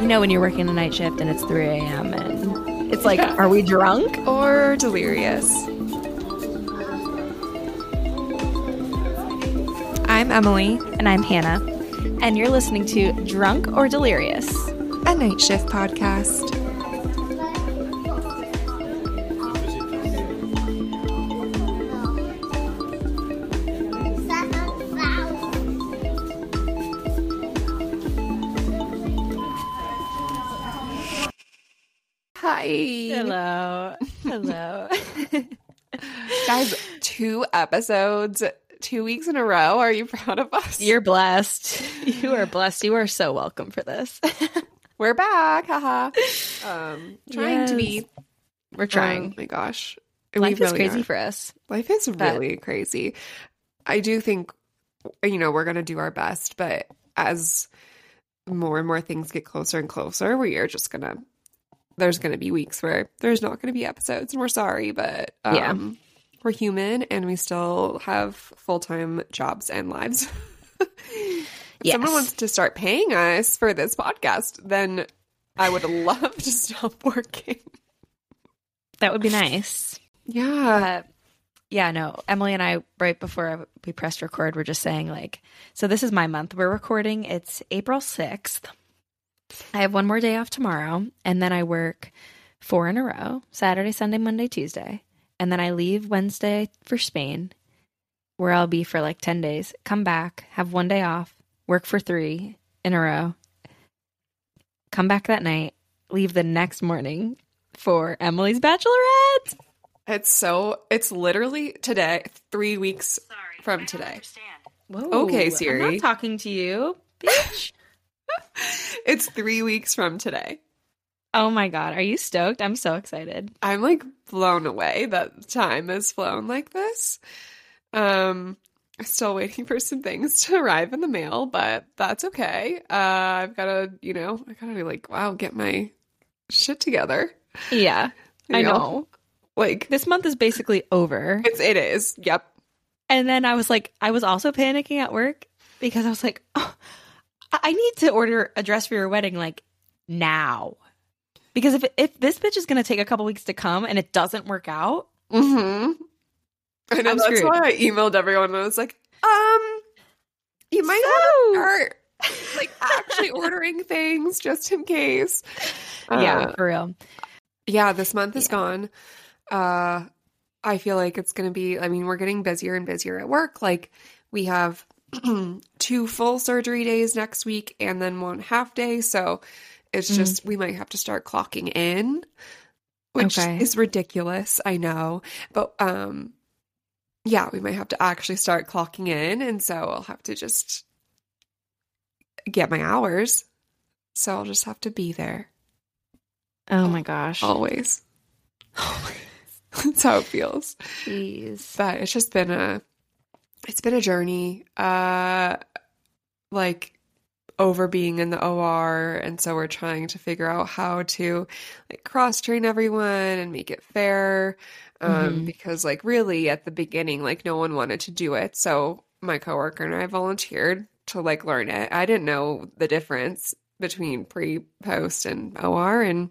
You know when you're working a night shift and it's 3 a.m. and it's like, Yeah. are we drunk? Or delirious. I'm Emily, And I'm Hannah. And you're listening to Drunk or Delirious. a night shift podcast. Hello. Hello. Guys, two episodes, two weeks in a row. Are you proud of us? you're blessed. You are blessed. You are so welcome for this. We're back. Haha. Um, trying to be. We're trying. Oh my gosh. Life We is really crazy are. for us. Life is really crazy. I do think, you know, we're going to do our best, but as more and more things get closer and closer, we are just going to, there's going to be weeks where there's not going to be episodes, and we're sorry, but um, Yeah. we're human and we still have full time jobs and lives. if someone wants to start paying us for this podcast, then I would love to stop working. That would be nice. Yeah. But yeah, no, Emily and I, right before we pressed record, were just saying, like, so this is my month. We're recording, it's April 6th. I have one more day off tomorrow, and then I work four in a row Saturday, Sunday, Monday, Tuesday. And then I leave Wednesday for Spain, where I'll be for like 10 days, come back, have one day off, work for three in a row, come back that night, leave the next morning for Emily's bachelorette. It's so it's literally today, three weeks from today. Whoa, Okay, I'm Siri. not talking to you, bitch. It's three weeks from today. oh my god, are you stoked? I'm so excited. I'm like blown away that time has flown like this. Um I'm still waiting for some things to arrive in the mail, but that's okay. Uh I've gotta, you know, I gotta be like, wow, get my shit together. Yeah, you I know. Like This month is basically over. it's it is. Yep. And then I was like, I was also panicking at work because I was like, oh, I need to order a dress for your wedding like now. Because if if this bitch is gonna take a couple weeks to come and it doesn't work out, Mm-hmm. I know I'm that's screwed. why I emailed everyone and I was like, um, you might So- want to start like actually ordering things just in case. yeah, Uh, for real. yeah, this month is Yeah. gone. Uh, I feel like it's going to be, I mean, we're getting busier and busier at work. Like, we have two full surgery days next week and then one half day. So it's Mhm. just, we might have to start clocking in, which Okay. is ridiculous. I know. But, um, yeah, we might have to actually start clocking in. And so I'll have to just get my hours. So I'll just have to be there Oh my gosh. always. That's how it feels. Jeez. But it's just been a it's been a journey. Uh like over being in the OR and so we're trying to figure out how to like cross train everyone and make it fair. Um Mhm. because like really at the beginning like no one wanted to do it. So my coworker and I volunteered to like learn it. I didn't know the difference between pre, post and OR and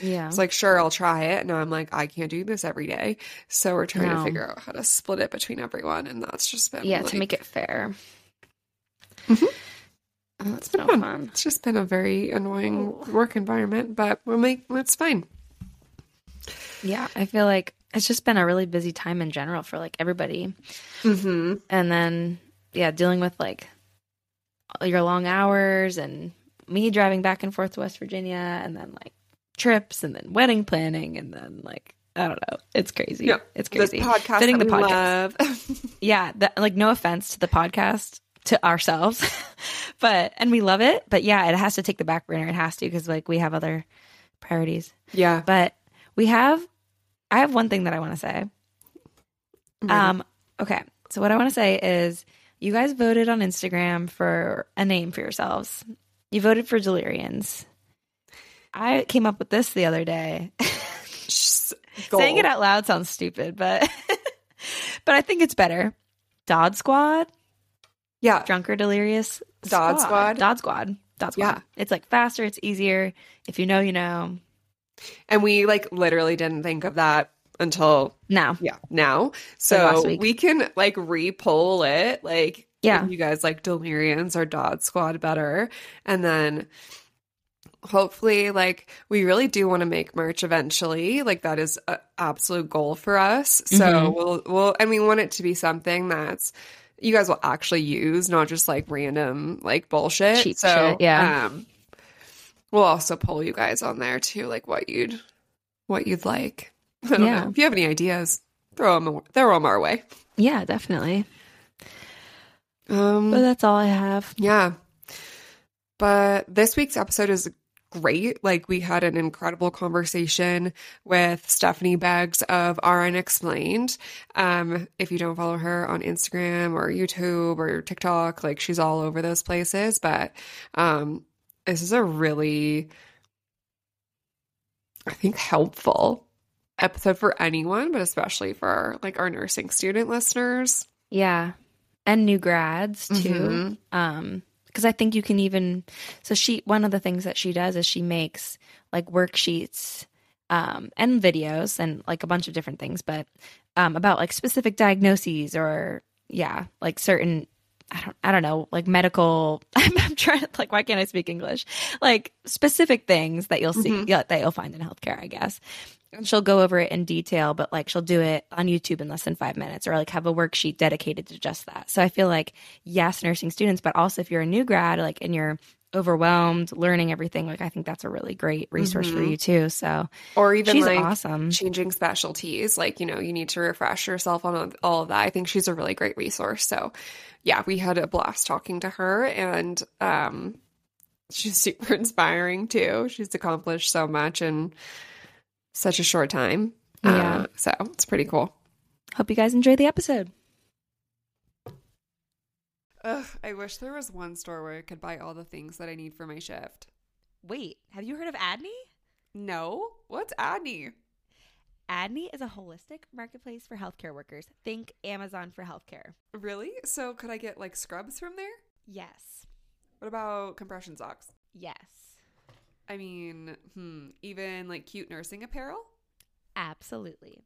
Yeah. it's like, sure, I'll try it. Now I'm like, I can't do this every day. So we're trying No. to figure out how to split it between everyone. And that's just been, yeah, like, to make it fair. Mhm. Oh, that's been so fun. fun. It's just been a very annoying work environment, but we'll make it's fine. Yeah, I feel like it's just been a really busy time in general for like everybody. Mm-hmm. And then, yeah, dealing with like your long hours and me driving back and forth to West Virginia and then like trips and then wedding planning and then like, I don't know. It's crazy. Yeah, It's crazy. podcast Fitting the podcast. Yeah, that, like no offense to the podcast to ourselves, but and we love it, but yeah, it has to take the back burner. It has to because like we have other priorities. yeah. But we have I have one thing that I want to say. Um okay. So what I want to say is you guys voted on Instagram for a name for yourselves. You voted for Delirians. I came up with this the other day. Saying it out loud sounds stupid, but but I think it's better. Dodd Squad, Yeah. Drunk or Delirious Dodd Squad? Dodd Squad. That's why. Yeah. It's like faster, it's easier. If you know, you know. And we like literally didn't think of that until Now. yeah now. So we can like re-poll it. Like Yeah. you guys like Delirians or Dodd Squad better, and then hopefully like we really do want to make merch eventually. Like that is an absolute goal for us. So Mhm. we'll we'll and we want it to be something that's you guys will actually use, not just like random like bullshit. Cheap so shit, yeah. um we'll also poll you guys on there too, like what you'd what you'd like. I don't Yeah. know. If you have any ideas, throw them throw them our way. Yeah, definitely. Um But that's all I have. yeah. But this week's episode is great. Like we had an incredible conversation with Stephanee Beggs of RN Explained. Um, if you don't follow her on Instagram or YouTube or TikTok, like she's all over those places. But um, this is a really, I think, helpful episode for anyone, but especially for like our nursing student listeners. Yeah. And new grads too. Mhm. Um, because I think you can even so she one of the things that she does is she makes like worksheets um and videos and like a bunch of different things, but um about like specific diagnoses or yeah, like certain I don't I don't know, like medical I'm, I'm trying to like why can't I speak English? Like specific things that you'll see Mhm. yeah, that you'll find in healthcare, I guess. And she'll go over it in detail, but like she'll do it on YouTube in less than five minutes or like have a worksheet dedicated to just that. So I feel like, yes, nursing students, but also if you're a new grad, like, and you're overwhelmed learning everything, like, I think that's a really great resource for Mhm. you too. So Or even she's like awesome. changing specialties like you know you need to refresh yourself on all of that i think she's a really great resource so yeah we had a blast talking to her and um she's super inspiring too she's accomplished so much in such a short time Yeah. Uh, so it's pretty cool Hope you guys enjoy the episode. Ugh, i wish there was one store where i could buy all the things that i need for my shift Wait, have you heard of Adni? no what's adni Adni is a holistic marketplace for healthcare workers. Think Amazon for healthcare. really so could i get like scrubs from there Yes. what about compression socks Yes. I mean, hmm, even like cute nursing apparel? Absolutely.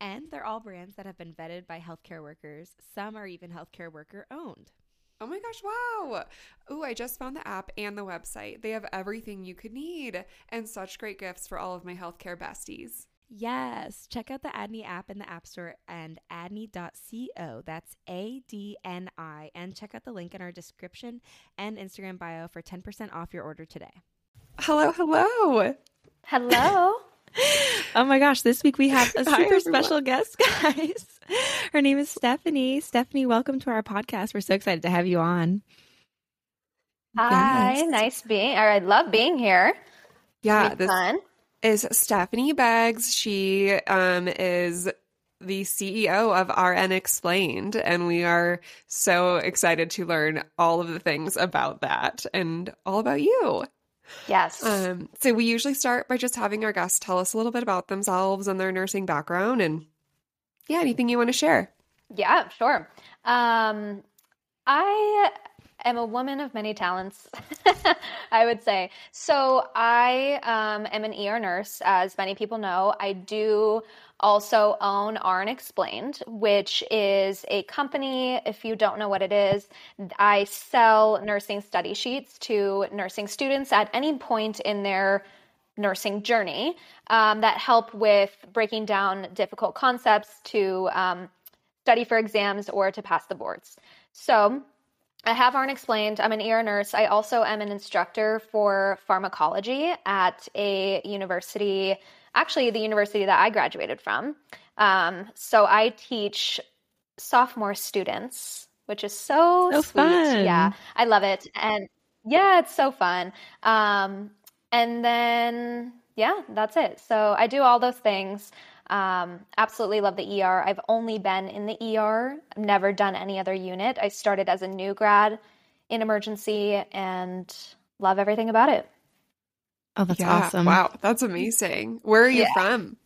And they're all brands that have been vetted by healthcare workers. Some are even healthcare worker owned. Oh my gosh, wow. Ooh, I just found the app and the website. They have everything you could need and such great gifts for all of my healthcare besties. Yes, check out the Adni app in the App Store and adni.co. That's A D N I. And check out the link in our description and Instagram bio for 10% off your order today. Hello, hello. Hello. Oh my gosh, this week we have a super everyone. special guest, guys. Her name is Stephanee. Stephanee, welcome to our podcast. We're so excited to have you on. Hi. Yes. Nice being, or I love being here. Yeah, this fun. is Stephanee Beggs. She um is the CEO of RN Explained, and we are so excited to learn all of the things about that and all about you. Yes. Um, so we usually start by just having our guests tell us a little bit about themselves and their nursing background and yeah, anything you want to share. yeah, sure. Um, I am a woman of many talents, I would say. So I um, am an ER nurse, as many people know. I do also own RN Explained, which is a company. If you don't know what it is, I sell nursing study sheets to nursing students at any point in their nursing journey um, that help with breaking down difficult concepts to um, study for exams or to pass the boards. So I have RN explained. I'm an ER nurse. I also am an instructor for pharmacology at a university, actually, the university that I graduated from. Um, so I teach sophomore students, which is so, So sweet. fun. Yeah, I love it. And yeah, it's so fun. Um, and then, yeah, that's it. So I do all those things. Um, absolutely love the ER. I've only been in the ER, I've never done any other unit. I started as a new grad in emergency and love everything about it. Oh, that's Yeah, awesome. Wow, that's amazing. Where are you Yeah. from?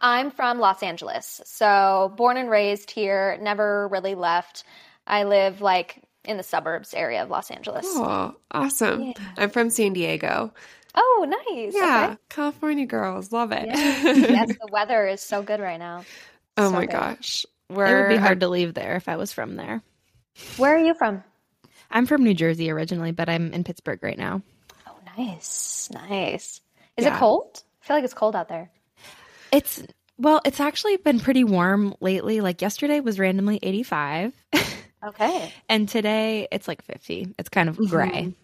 I'm from Los Angeles. So born and raised here, never really left. I live like in the suburbs area of Los Angeles. Oh, awesome. Yeah. I'm from San Diego. Oh, nice. Yeah, Okay. California girls. Love it. yes, the weather is so good right now. oh So my good. gosh. It would be hard to leave there if I was from there. Where are you from? I'm from New Jersey originally, but I'm in Pittsburgh right now. Nice. Nice. Is Yeah. it cold? I feel like it's cold out there. It's well, it's actually been pretty warm lately. Like yesterday was randomly 85, Okay. and today it's like 50. It's kind of mm-hmm. gray.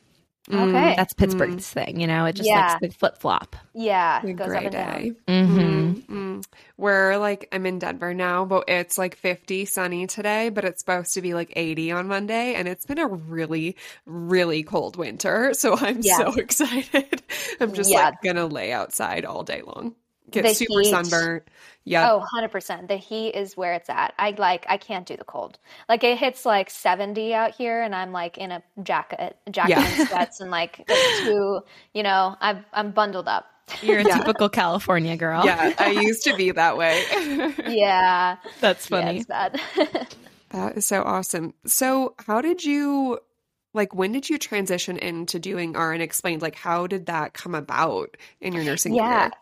Okay. That's Pittsburgh's thing, you know. It just Yeah. likes the flip flop. Yeah. A It goes gray up and down. day. Mm-hmm. Mm. Where like I'm in Denver now, but it's like 50 sunny today, but it's supposed to be like 80 on Monday, and it's been a really, really cold winter. So I'm Yeah. so excited. I'm just Yeah. like gonna lay outside all day long. Get The super heat. sunburnt. Yeah. Oh, 100%. The heat is where it's at. I like I can't do the cold. Like it hits like 70 out here and I'm like in a jacket, jacket Yeah. and sweats and like it's too, you know, I'm I'm bundled up. You're a Yeah. typical California girl. Yeah, I used to be that way. Yeah. That's Yeah, funny. it's bad. That is so awesome. So, how did you like when did you transition into doing RN explained? Like how did that come about in your nursing Yeah. career?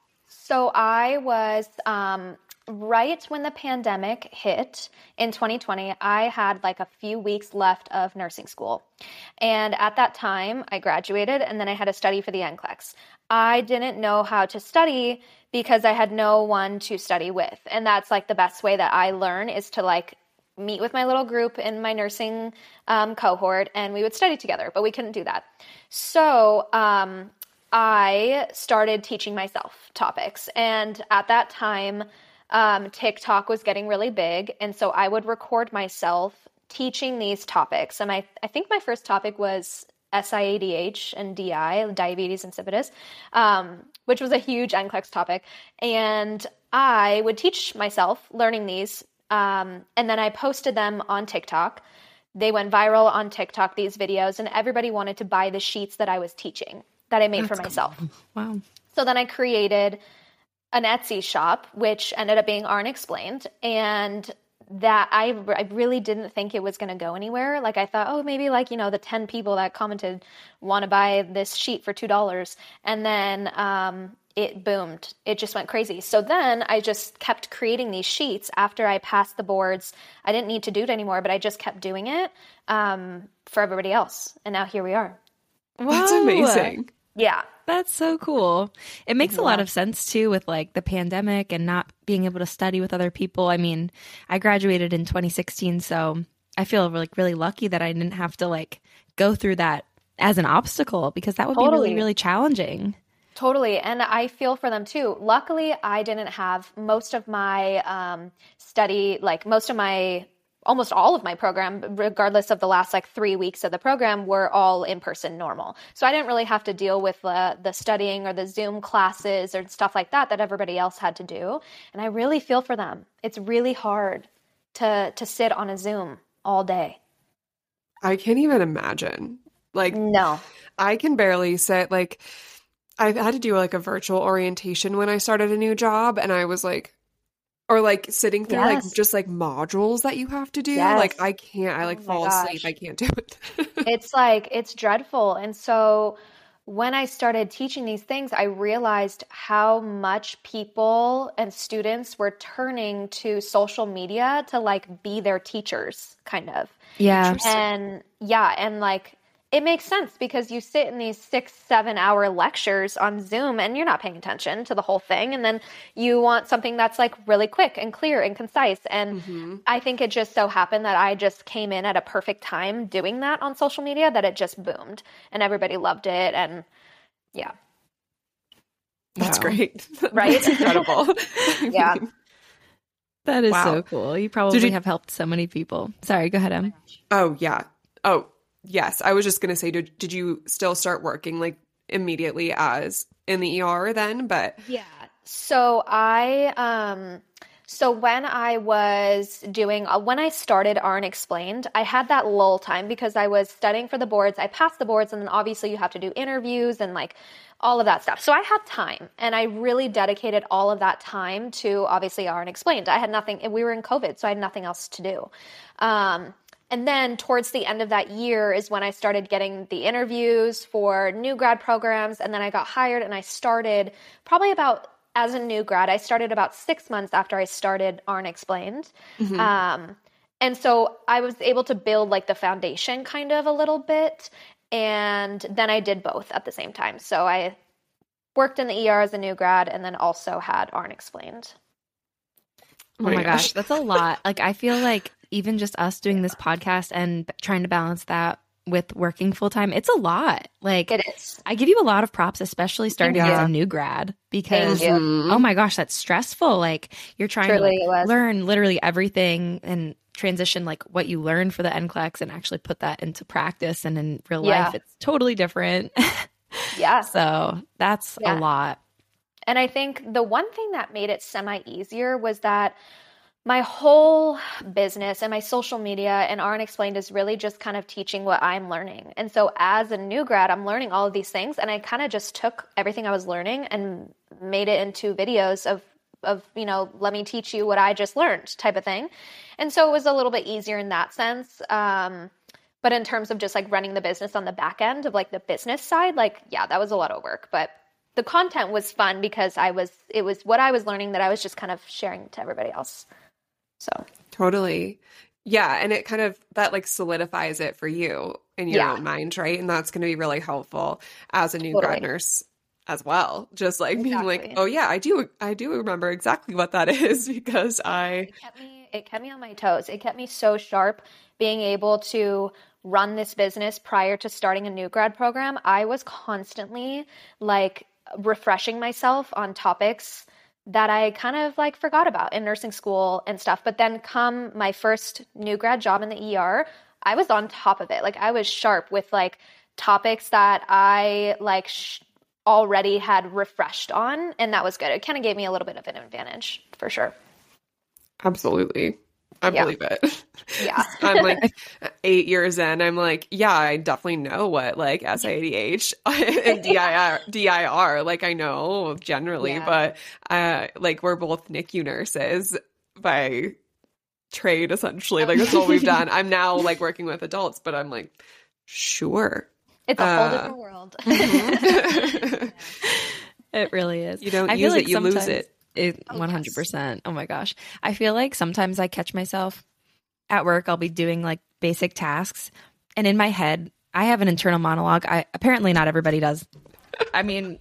So I was um, right when the pandemic hit in 2020. I had like a few weeks left of nursing school. And at that time, I graduated and then I had to study for the NCLEX. I didn't know how to study because I had no one to study with. And that's like the best way that I learn is to like meet with my little group in my nursing um, cohort and we would study together, but we couldn't do that. So um, I started teaching myself topics. And at that time, um, TikTok was getting really big. And so I would record myself teaching these topics. And my, I think my first topic was SIADH and DI, diabetes insipidus, um, which was a huge NCLEX topic. And I would teach myself learning these. Um, and then I posted them on TikTok. They went viral on TikTok, these videos, and everybody wanted to buy the sheets that I was teaching that I made for myself. Wow. So then I created an Etsy shop, which ended up being RN Explained. And that I, I really didn't think it was going to go anywhere. Like I thought, oh, maybe like, you know, the 10 people that commented want to buy this sheet for $2. And then um, it boomed. It just went crazy. So then I just kept creating these sheets after I passed the boards. I didn't need to do it anymore, but I just kept doing it um, for everybody else. And now here we are. That's amazing. Yeah. That's so cool. It makes a lot of sense too with like the pandemic and not being able to study with other people. I mean, I graduated in 2016, so I feel like really lucky that I didn't have to like go through that as an obstacle because that would be really really challenging. Totally. And I feel for them too. Luckily, I didn't have most of my um, study, like most of my, almost all of my program, regardless of the last like three weeks of the program, were all in person normal. So I didn't really have to deal with the, the studying or the Zoom classes or stuff like that that everybody else had to do. And I really feel for them. It's really hard to, to sit on a Zoom all day. I can't even imagine. Like No. I can barely sit like I've had to do like a virtual orientation when I started a new job and I was like or like sitting through like just like modules that you have to do. Yes. Like I can't I like Oh my fall asleep. I can't do it. it's like it's dreadful and so when i started teaching these things i realized how much people and students were turning to social media to like be their teachers kind of Yeah. and yeah and like it makes sense because you sit in these six seven hour lectures on zoom and you're not paying attention to the whole thing and then you want something that's like really quick and clear and concise and Mm-hmm. i think it just so happened that i just came in at a perfect time doing that on social media that it just boomed and everybody loved it and yeah That's Wow. great. Right? That's incredible. Yeah. That is Wow. so cool. You probably you- have helped so many people. Sorry, go ahead, Em. Oh yeah. Oh yes. I was just gonna say, did did you still start working like immediately as in the ER then? But Yeah. So I um so when I was doing uh, when I started RN Explained, I had that lull time because I was studying for the boards. I passed the boards and then obviously you have to do interviews and like all of that stuff. So I had time and I really dedicated all of that time to obviously RN Explained. I had nothing we were in COVID, so I had nothing else to do. Um and then towards the end of that year is when I started getting the interviews for new grad programs. And then I got hired and I started probably about as a new grad, I started about six months after I started RN Explained. Mm-hmm. Um, and so I was able to build like the foundation kind of a little bit. And then I did both at the same time. So I worked in the ER as a new grad and then also had RN Explained. Oh my gosh, that's a lot. Like I feel like even just us doing this podcast and trying to balance that with working full time, it's a lot. Like it is. I give you a lot of props, especially starting yeah. as a new grad, because oh my gosh, that's stressful. Like you're trying Truly to like, learn literally everything and transition like what you learn for the NCLEX and actually put that into practice and in real yeah. life it's totally different. yeah. So that's yeah. a lot. And I think the one thing that made it semi easier was that my whole business and my social media and RN Explained is really just kind of teaching what I'm learning. And so as a new grad, I'm learning all of these things and I kind of just took everything I was learning and made it into videos of of, you know, let me teach you what I just learned type of thing. And so it was a little bit easier in that sense. Um, but in terms of just like running the business on the back end of like the business side, like yeah, that was a lot of work, but the content was fun because I was it was what I was learning that I was just kind of sharing to everybody else. So totally. Yeah. And it kind of that like solidifies it for you in your yeah. own mind, right? And that's going to be really helpful as a new totally. grad nurse as well. Just like exactly. being like, oh yeah, I do I do remember exactly what that is because I it kept me it kept me on my toes. It kept me so sharp being able to run this business prior to starting a new grad program. I was constantly like refreshing myself on topics that I kind of like forgot about in nursing school and stuff. But then come my first new grad job in the ER, I was on top of it. Like I was sharp with like topics that I like sh- already had refreshed on and that was good. It kind of gave me a little bit of an advantage for sure. Absolutely. I yeah. believe it. Yeah. I'm like eight years in. I'm like, yeah, I definitely know what like SIADH and DIR, DIR, like I know generally, yeah. but uh, like we're both NICU nurses by trade essentially. Like that's all we've done. I'm now like working with adults, but I'm like, sure. It's a uh, whole different world. Mm-hmm. it really is. You don't I use it, like you lose it. It, oh, 100%. Yes. Oh my gosh. I feel like sometimes I catch myself at work, I'll be doing like basic tasks. And in my head, I have an internal monologue. I apparently not everybody does. I mean,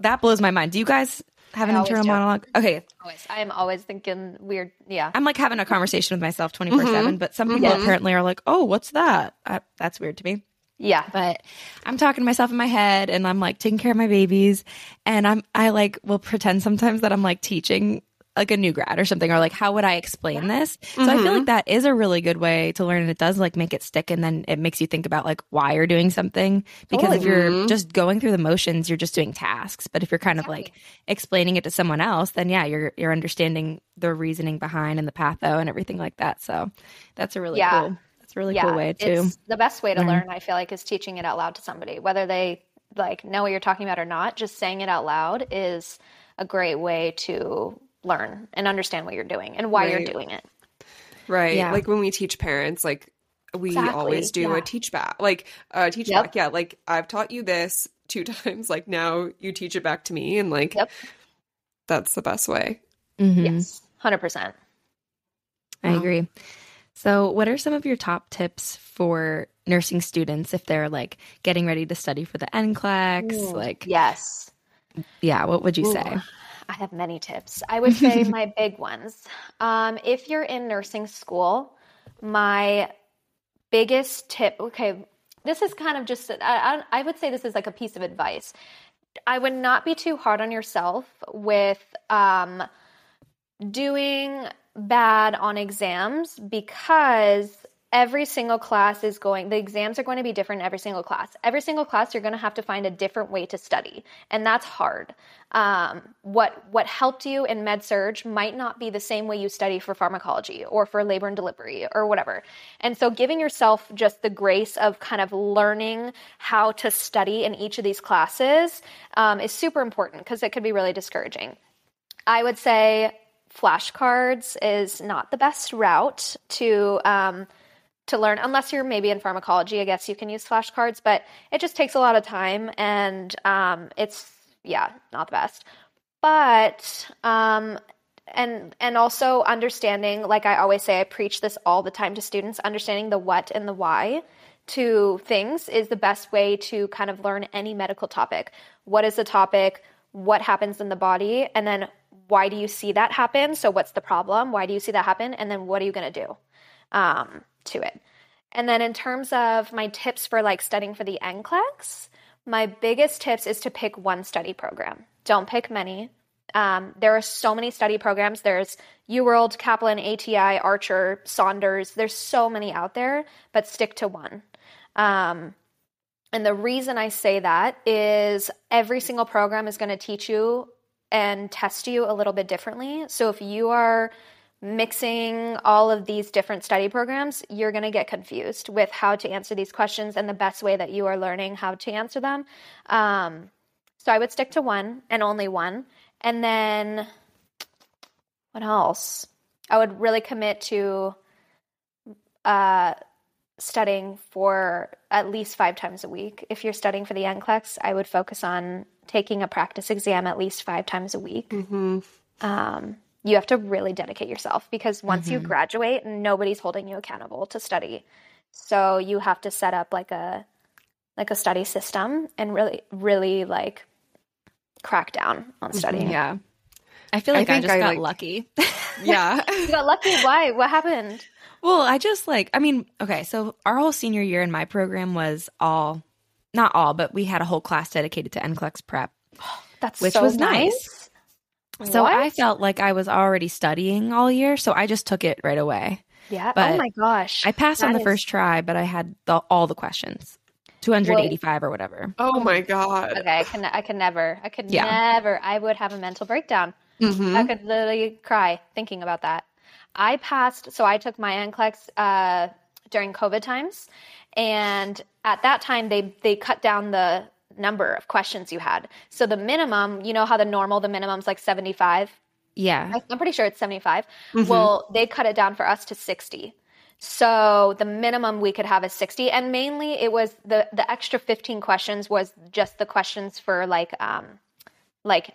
that blows my mind. Do you guys have an internal monologue? Okay. Always. I am always thinking weird. Yeah. I'm like having a conversation with myself 24 mm-hmm. 7, but some people mm-hmm. apparently are like, oh, what's that? I, that's weird to me. Yeah. But I'm talking to myself in my head and I'm like taking care of my babies and I'm I like will pretend sometimes that I'm like teaching like a new grad or something or like how would I explain this? So mm-hmm. I feel mm-hmm. like that is a really good way to learn and it does like make it stick and then it makes you think about like why you're doing something because if you're just going through the motions you're just doing tasks but if you're kind of like explaining it to someone else then yeah you're you're understanding the reasoning behind and the patho and everything like that. So that's a really yeah. cool really yeah, cool way to. the best way to learn. learn, I feel like, is teaching it out loud to somebody, whether they like know what you're talking about or not. Just saying it out loud is a great way to learn and understand what you're doing and why right. you're doing it. Right. Yeah. Like when we teach parents, like we exactly. always do yeah. a teach back, like a teach yep. back. Yeah. Like I've taught you this two times. Like now you teach it back to me, and like yep. that's the best way. Mm-hmm. Yes, hundred percent. I agree. So, what are some of your top tips for nursing students if they're like getting ready to study for the NCLEX? Ooh, like, yes. Yeah, what would you Ooh, say? I have many tips. I would say my big ones. Um, if you're in nursing school, my biggest tip, okay, this is kind of just, I, I would say this is like a piece of advice. I would not be too hard on yourself with um, doing bad on exams because every single class is going the exams are going to be different every single class. Every single class you're going to have to find a different way to study and that's hard. Um, what what helped you in med surg might not be the same way you study for pharmacology or for labor and delivery or whatever. And so giving yourself just the grace of kind of learning how to study in each of these classes um, is super important because it could be really discouraging. I would say flashcards is not the best route to um, to learn unless you're maybe in pharmacology i guess you can use flashcards but it just takes a lot of time and um, it's yeah not the best. But um, and and also understanding like i always say i preach this all the time to students understanding the what and the why to things is the best way to kind of learn any medical topic. What is the topic? What happens in the body? And then why do you see that happen so what's the problem why do you see that happen and then what are you going to do um, to it and then in terms of my tips for like studying for the NCLEX, my biggest tips is to pick one study program. Don't pick many. Um, there are so many study programs. There's UWorld, Kaplan, ATI, Archer, Saunders. There's so many out there, but stick to one. Um, and the reason I say that is every single program is going to teach you and test you a little bit differently. So if you are mixing all of these different study programs, you're going to get confused with how to answer these questions and the best way that you are learning how to answer them. Um, so I would stick to one and only one. And then what else? I would really commit to uh, studying for at least five times a week. If you're studying for the NCLEX, I would focus on taking a practice exam at least five times a week. Mm-hmm. Um, you have to really dedicate yourself because once mm-hmm. you graduate, nobody's holding you accountable to study. So you have to set up like a like a study system and really really like crack down on Mm-hmm. studying. Yeah. I feel like I, think just I, got like- lucky. Yeah. You got lucky. Why? What happened? well, I just like, I mean, okay, so our whole senior year in my program was all, not all, but we had a whole class dedicated to NCLEX prep. That's Which so was nice. So What? I felt like I was already studying all year, so I just took it right away. yeah. but oh my gosh. I passed on the is- first try, but I had the, all the questions, 285 or whatever. Oh my god. Okay, I can I can never. I could Yeah. never. I would have a mental breakdown. Mhm. I could literally cry thinking about that. I passed, so I took my NCLEX uh, during COVID times, and at that time they they cut down the number of questions you had. So the minimum, you know how the normal, the minimum's like seventy five. Yeah. I'm pretty sure it's seventy five. Mhm. Well, they cut it down for us to sixty. So the minimum we could have is 60 and mainly it was the the extra 15 questions was just the questions for like um like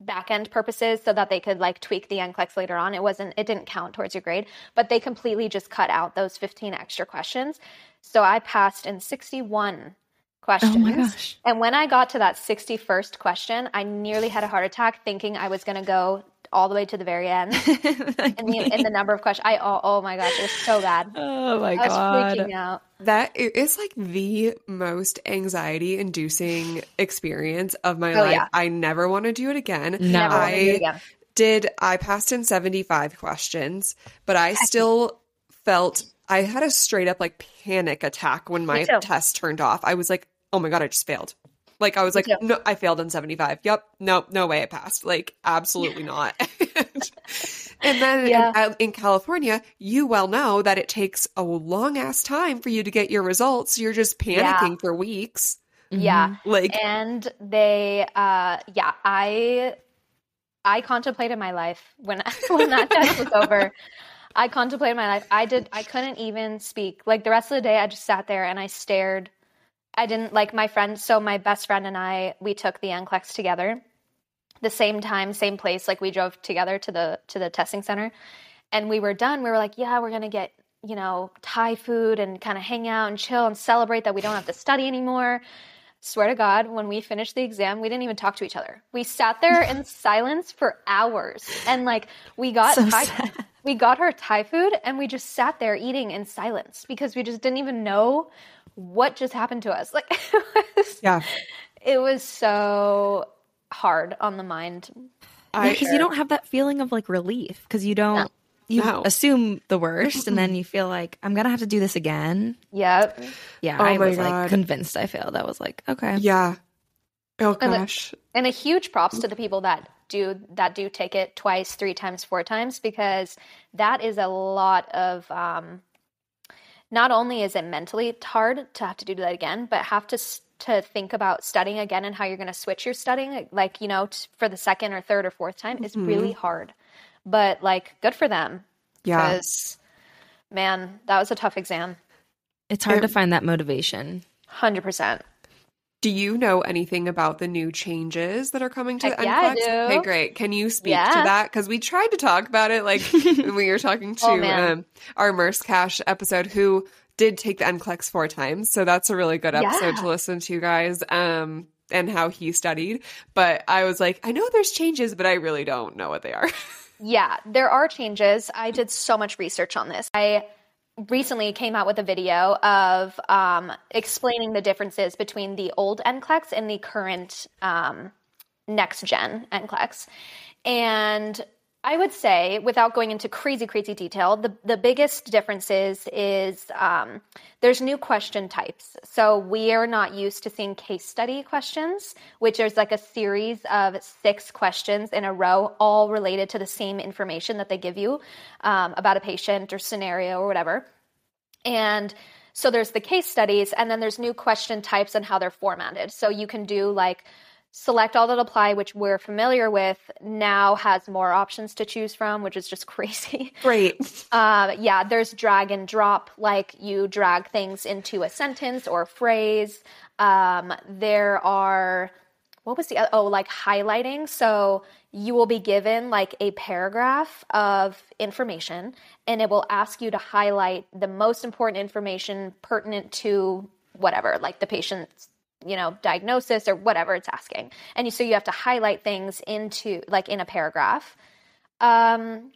back end purposes so that they could like tweak the NCLEX later on. It wasn't it didn't count towards your grade, but they completely just cut out those 15 extra questions. So I passed in 61 questions. Oh my gosh. And when I got to that 61st question, I nearly had a heart attack thinking I was going to go all the way to the very end and, the, me. in the number of questions. I oh, oh my gosh, it was so bad. oh my I was god. freaking out. That i- is like the most anxiety inducing experience of my Oh, life. yeah. I never want to do it again. No. Never want do I- it again. Did I passed in 75 questions, but I still felt I had a straight up like panic attack when my test turned off. I was like, "Oh my god, I just failed." Like I was like, too. "No, I failed in 75." Yep. No, no way I passed. Like absolutely not. and then Yeah. in, in California, you well know that it takes a long ass time for you to get your results. You're just Yeah. panicking for weeks. Yeah. Like And they uh yeah, I I contemplated my life when when that test was over. I contemplated my life. I did I couldn't even speak. Like the rest of the day I just sat there and I stared. I didn't like my friend so my best friend and I we took the NCLEX together. The same time, same place like we drove together to the to the testing center. And we were done. We were like, yeah, we're to get, you know, Thai food and kind of hang out and chill and celebrate that we don't have to study anymore swear to God, when we finished the exam, we didn't even talk to each other. We sat there in silence for hours, and like we got So Thai, sad. We got our Thai food, and we just sat there eating in silence because we just didn't even know what just happened to us. Like it was, yeah. it was so hard on the mind. I because you don't have that feeling of like relief because you don't you No. assume the worst and then you feel like I'm gonna have to do this again. Yep. Yeah, Oh I my was like convinced I failed. I was like, okay, Yeah. Oh And the- gosh. And a huge props to the people that do that do take it twice, three times, four times because that is a lot of um not only is it mentally hard to have to do that again, but have to to think about studying again and how you're going to switch your studying like, you know, t- for the second or third or fourth time is really hard. But like good for them Yeah. because man, that was a tough exam. it's hard to Um, find that motivation. 100%. Do you know anything about the new changes that are coming to Heck the yeah, I NCLEX? do. Okay, great. Can you speak to that? Because we tried to talk about it, like when we were talking to Oh, um, our Merce Cash episode, who did take the NCLEX four times. So that's a really good episode Yeah. to listen to, guys. Um, and how he studied. But I was like, I know there's changes, but I really don't know what they are. Yeah, there are changes. I did so much research on this. I recently came out with a video of um, explaining the differences between the old NCLEX and the current um, next gen NCLEX. And I would say, without going into crazy, crazy detail, the, the biggest differences is um, there's new question types. So we are not used to seeing case study questions, which is like a series of six questions in a row, all related to the same information that they give you um, about a patient or scenario or whatever. And so there's the case studies, and then there's new question types and how they're formatted. So you can do like select all that apply, which we're familiar with, now has more options to choose from, which is just crazy. Great. Uh, yeah, there's drag and drop, like you drag things into a sentence or phrase. Um, there are, what was the other? Oh, like highlighting. So you will be given like a paragraph of information and it will ask you to highlight the most important information pertinent to whatever, like the patient's you know diagnosis or whatever it's asking and so you have to highlight things into like in a paragraph um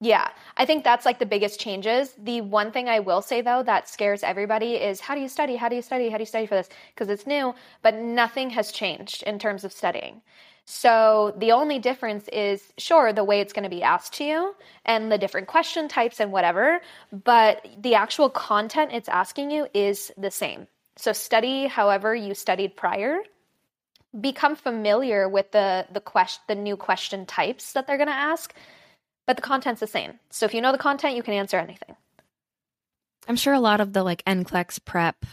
yeah, I think that's like the biggest changes. The one thing I will say though that scares everybody is how do you study? How do you study? How do you study for this? Because it's new, but nothing has changed in terms of studying. So the only difference is sure the way it's going to be asked to you and the different question types and whatever, but the actual content it's asking you is the same. So study however you studied prior. Become familiar with the the question the new question types that they're going to ask but the content's the same. So if you know the content, you can answer anything. I'm sure a lot of the like NCLEX prep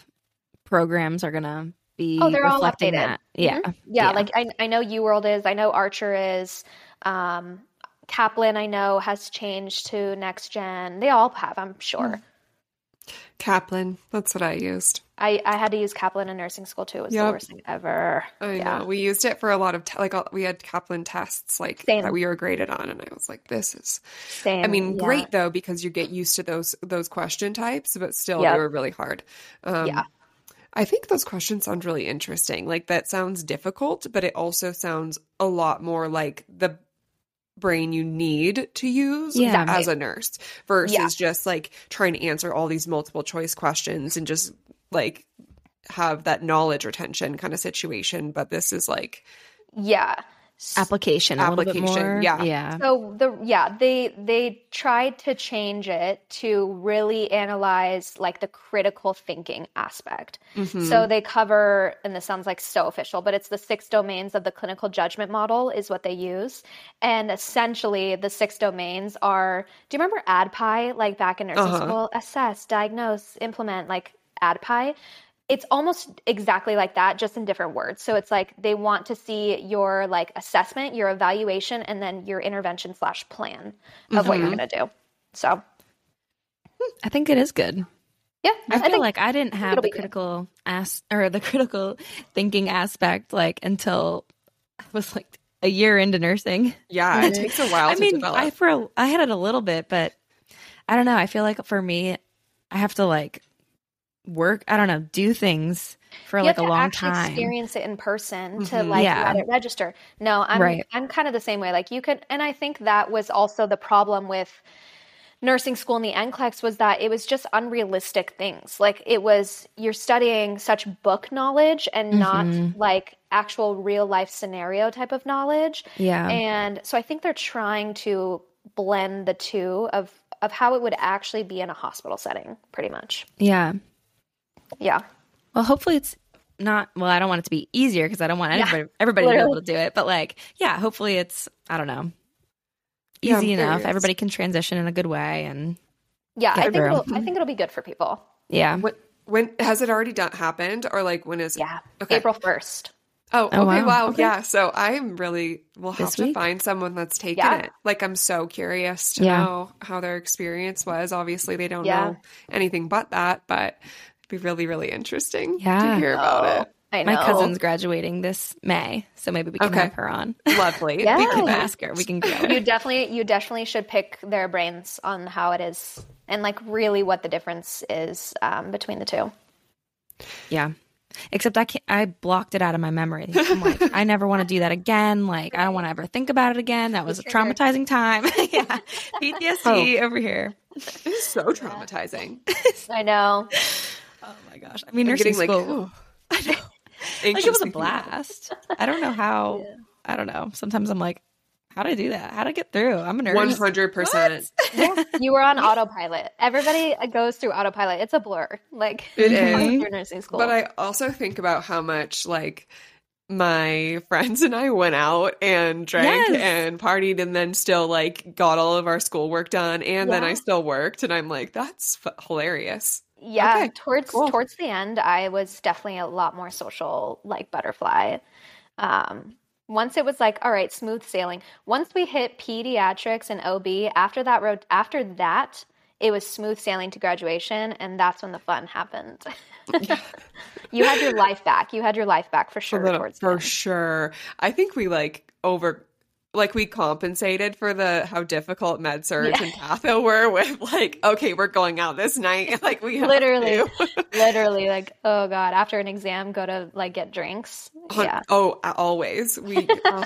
programs are gonna be Oh, they're all updated. that. Yeah. Mhm. Yeah, like I, I know UWorld is, I know Archer is, um, Kaplan I know has changed to next gen. They all have, I'm sure. Kaplan. That's what I used. I, I had to use Kaplan in nursing school too. It was Yep. the worst thing ever. I Yeah. know. We used it for a lot of, te- like, all- we had Kaplan tests, like, Same. that we were graded on. And I was like, this is, Same. I mean, yeah. great though, because you get used to those, those question types, but still Yeah. they were really hard. Um, Yeah. I think those questions sound really interesting. Like, that sounds difficult, but it also sounds a lot more like the brain you need to use Yeah. as a nurse versus Yeah. just like trying to answer all these multiple choice questions and just like have that knowledge retention kind of situation. But this is like, Yeah. S- Application, a bit Application, more. yeah. Yeah. So the yeah, they they tried to change it to really analyze like the critical thinking aspect. mhm. So they cover, and this sounds like so official, but it's the six domains of the clinical judgment model is what they use. And essentially, the six domains are. Do you remember ADPI? Like back in nursing Uh-huh. school, assess, diagnose, implement, like ADPI. It's almost exactly like that, just in different words. So it's like they want to see your like assessment, your evaluation, and then your intervention slash plan of what you're Mhm. going to do. So I think it is good. yeah, I feel think- like I didn't have the be good. critical as or the critical thinking aspect like until I was like a year into nursing. yeah, it takes a while I to mean, develop. I for a, I had it a little bit, but I don't know. I feel like for me, I have to like work. I don't know, do things for you like a to long actually time. experience it in person to Mhm. like Yeah. let it register. No, I'm Right. I'm kind of the same way. Like you could, and I think that was also the problem with nursing school in the NCLEX was that it was just unrealistic things. Like it was you're studying such book knowledge and not Mhm. like actual real life scenario type of knowledge. Yeah, And so I think they're trying to blend the two of of how it would actually be in a hospital setting, pretty much. yeah. Yeah. Well, hopefully it's not. Well, I don't want it to be easier because I don't want Yeah, everybody everybody to be able to do it. But like, yeah, hopefully it's I don't know Yeah, easy enough. curious. Everybody can transition in a good way, and Yeah, I think through. it'll, I think it'll be good for people. yeah. when, when has it already done happened or like when is Yeah. Okay. April 1st. Oh, okay. Oh, wow. wow. Okay. Yeah. So I'm really, we'll have This to week? find someone that's taken Yeah. it. Like, I'm so curious to Yeah. know how their experience was. Obviously, they don't Yeah. know anything but that, but it'd be really, really interesting Yeah. to hear about Oh, it. I know. My cousin's graduating this May, so maybe we can Okay. have her on. Lovely. Yeah. we can ask her. We can go. you definitely you definitely should pick their brains on how it is and like really what the difference is um, between the two. Yeah. Except I can't, I blocked it out of my memory. I'm like, I never want to do that again. Like, I don't want to ever think about it again. That was a traumatizing time. yeah. PTSD over here. It's so traumatizing. I know. Oh my gosh. I mean, I'm nursing getting like, school. oh, like, anxious it was a thinking about it. blast. I don't know how, I don't know. Sometimes I'm like, how do I do that? How do I get through? I'm a nurse. 100%. Yeah, you were on autopilot. Everybody goes through autopilot. It's a blur. Like It once is. you're nursing school. But I also think about how much like my friends and I went out and drank Yes. and partied and then still like got all of our schoolwork done and then I still worked and I'm like that's f- hilarious. Yeah, Okay, towards cool. towards the end, I was definitely a lot more social, like butterfly. Um, once it was like, all right, smooth sailing. Once we hit pediatrics and OB, after that road, after that, it was smooth sailing to graduation, and that's when the fun happened. you had your life back. You had your life back for sure. For, the- towards the for sure. I think we like over like we compensated for the how difficult med surg Yeah. and patho were with like okay we're going out this night like we Literally. Literally, like, oh god, after an exam, go to like get drinks. Hun- Yeah, Oh, always. We oh,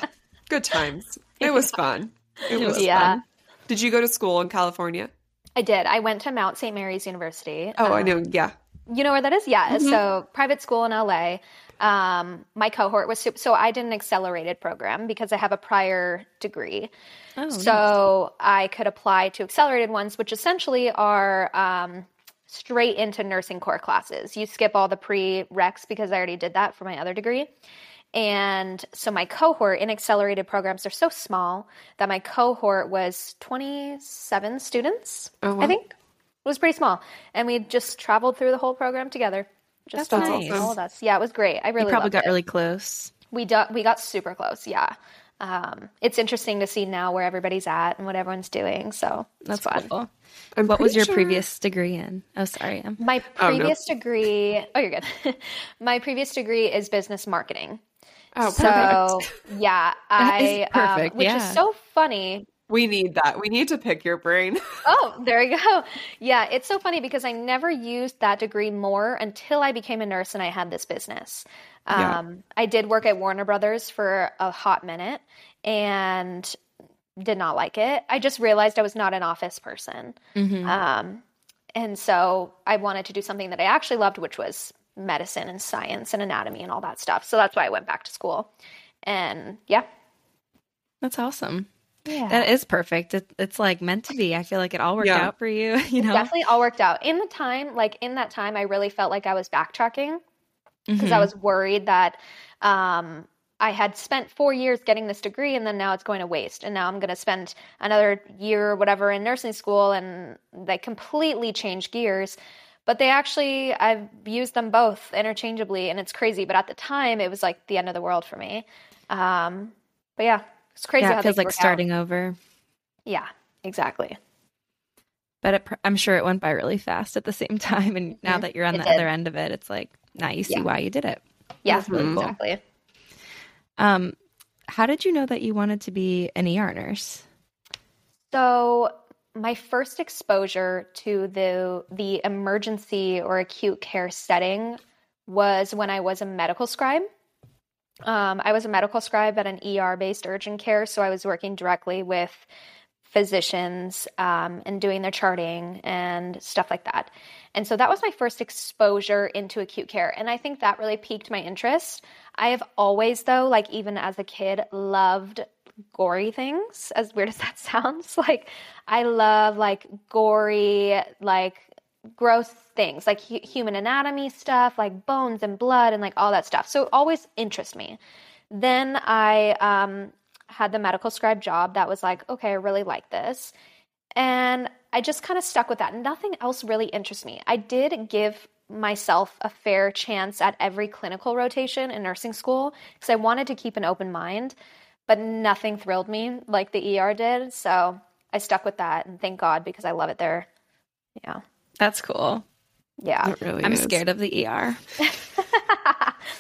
good times. It was fun. It was Yeah. fun. Did you go to school in California? I did. I went to Mount St. Mary's University. Oh, I Um, know. Yeah. You know where that is? Yeah. Mhm. So private school in LA. Um, my cohort was super, so I did an accelerated program because I have a prior degree. Oh, so I could apply to accelerated ones, which essentially are um, straight into nursing core classes. You skip all the prereqs because I already did that for my other degree. And so my cohort in accelerated programs are so small that my cohort was 27 students, Oh, wow. I think. It was pretty small. And we just traveled through the whole program together. Just That's all, nice. all of us. Yeah, it was great. I really you probably got it. really close. We do, we got super close. Yeah. Um, it's interesting to see now where everybody's at and what everyone's doing. So That's fun. cool. What was your sure- previous degree in? Oh, sorry. Em. My Oh, no. previous degree, oh, you're good. My previous degree is business marketing. Oh, so perfect. yeah, That is I um, which yeah. is so funny. We need that. We need to pick your brain. Oh, there you go. Yeah, it's so funny because I never used that degree more until I became a nurse and I had this business. Yeah. Um, I did work at Warner Brothers for a hot minute and did not like it. I just realized I was not an office person. Mhm. Um, and so I wanted to do something that I actually loved, which was medicine and science and anatomy and all that stuff. So that's why I went back to school. And yeah. That's awesome. Yeah. That is perfect. It, it's like meant to be. I feel like it all worked Yeah. out for you. You know, Definitely all worked out. In the time, like in that time, I really felt like I was backtracking because I Mhm. was worried that um, I had spent four years getting this degree and then now it's going to waste. And now I'm going to spend another year or whatever in nursing school and they completely change gears. But they actually, I've used them both interchangeably and it's crazy. But at the time, it was like the end of the world for me. Um, but yeah, it's crazy yeah, how it feels like work out. starting over. Yeah, exactly. But it, I'm sure it went by really fast at the same time. And now Mhm. that you're on It the did. other end of it, it's like now you see Yeah. why you did it. Yeah, That's really cool. exactly. Um, how did you know that you wanted to be an ER nurse? So my first exposure to the the emergency or acute care setting was when I was a medical scribe. Um, I was a medical scribe at an ER based urgent care, so I was working directly with physicians um, and doing their charting and stuff like that. And so that was my first exposure into acute care. And I think that really piqued my interest. I have always, though, like even as a kid, loved gory things, as weird as that sounds. Like, I love like gory, like gross things, like hu- human anatomy stuff, like bones and blood and like all that stuff. So it always interest me. Then I um, had the medical scribe job that was like, okay, I really like this. And I just kind of stuck with that. Nothing else really interests me. I did give myself a fair chance at every clinical rotation in nursing school because I wanted to keep an open mind, but nothing thrilled me like the ER did. So I stuck with that and thank God because I love it there. Yeah. That's cool. Yeah. It really I'm is. scared of the ER.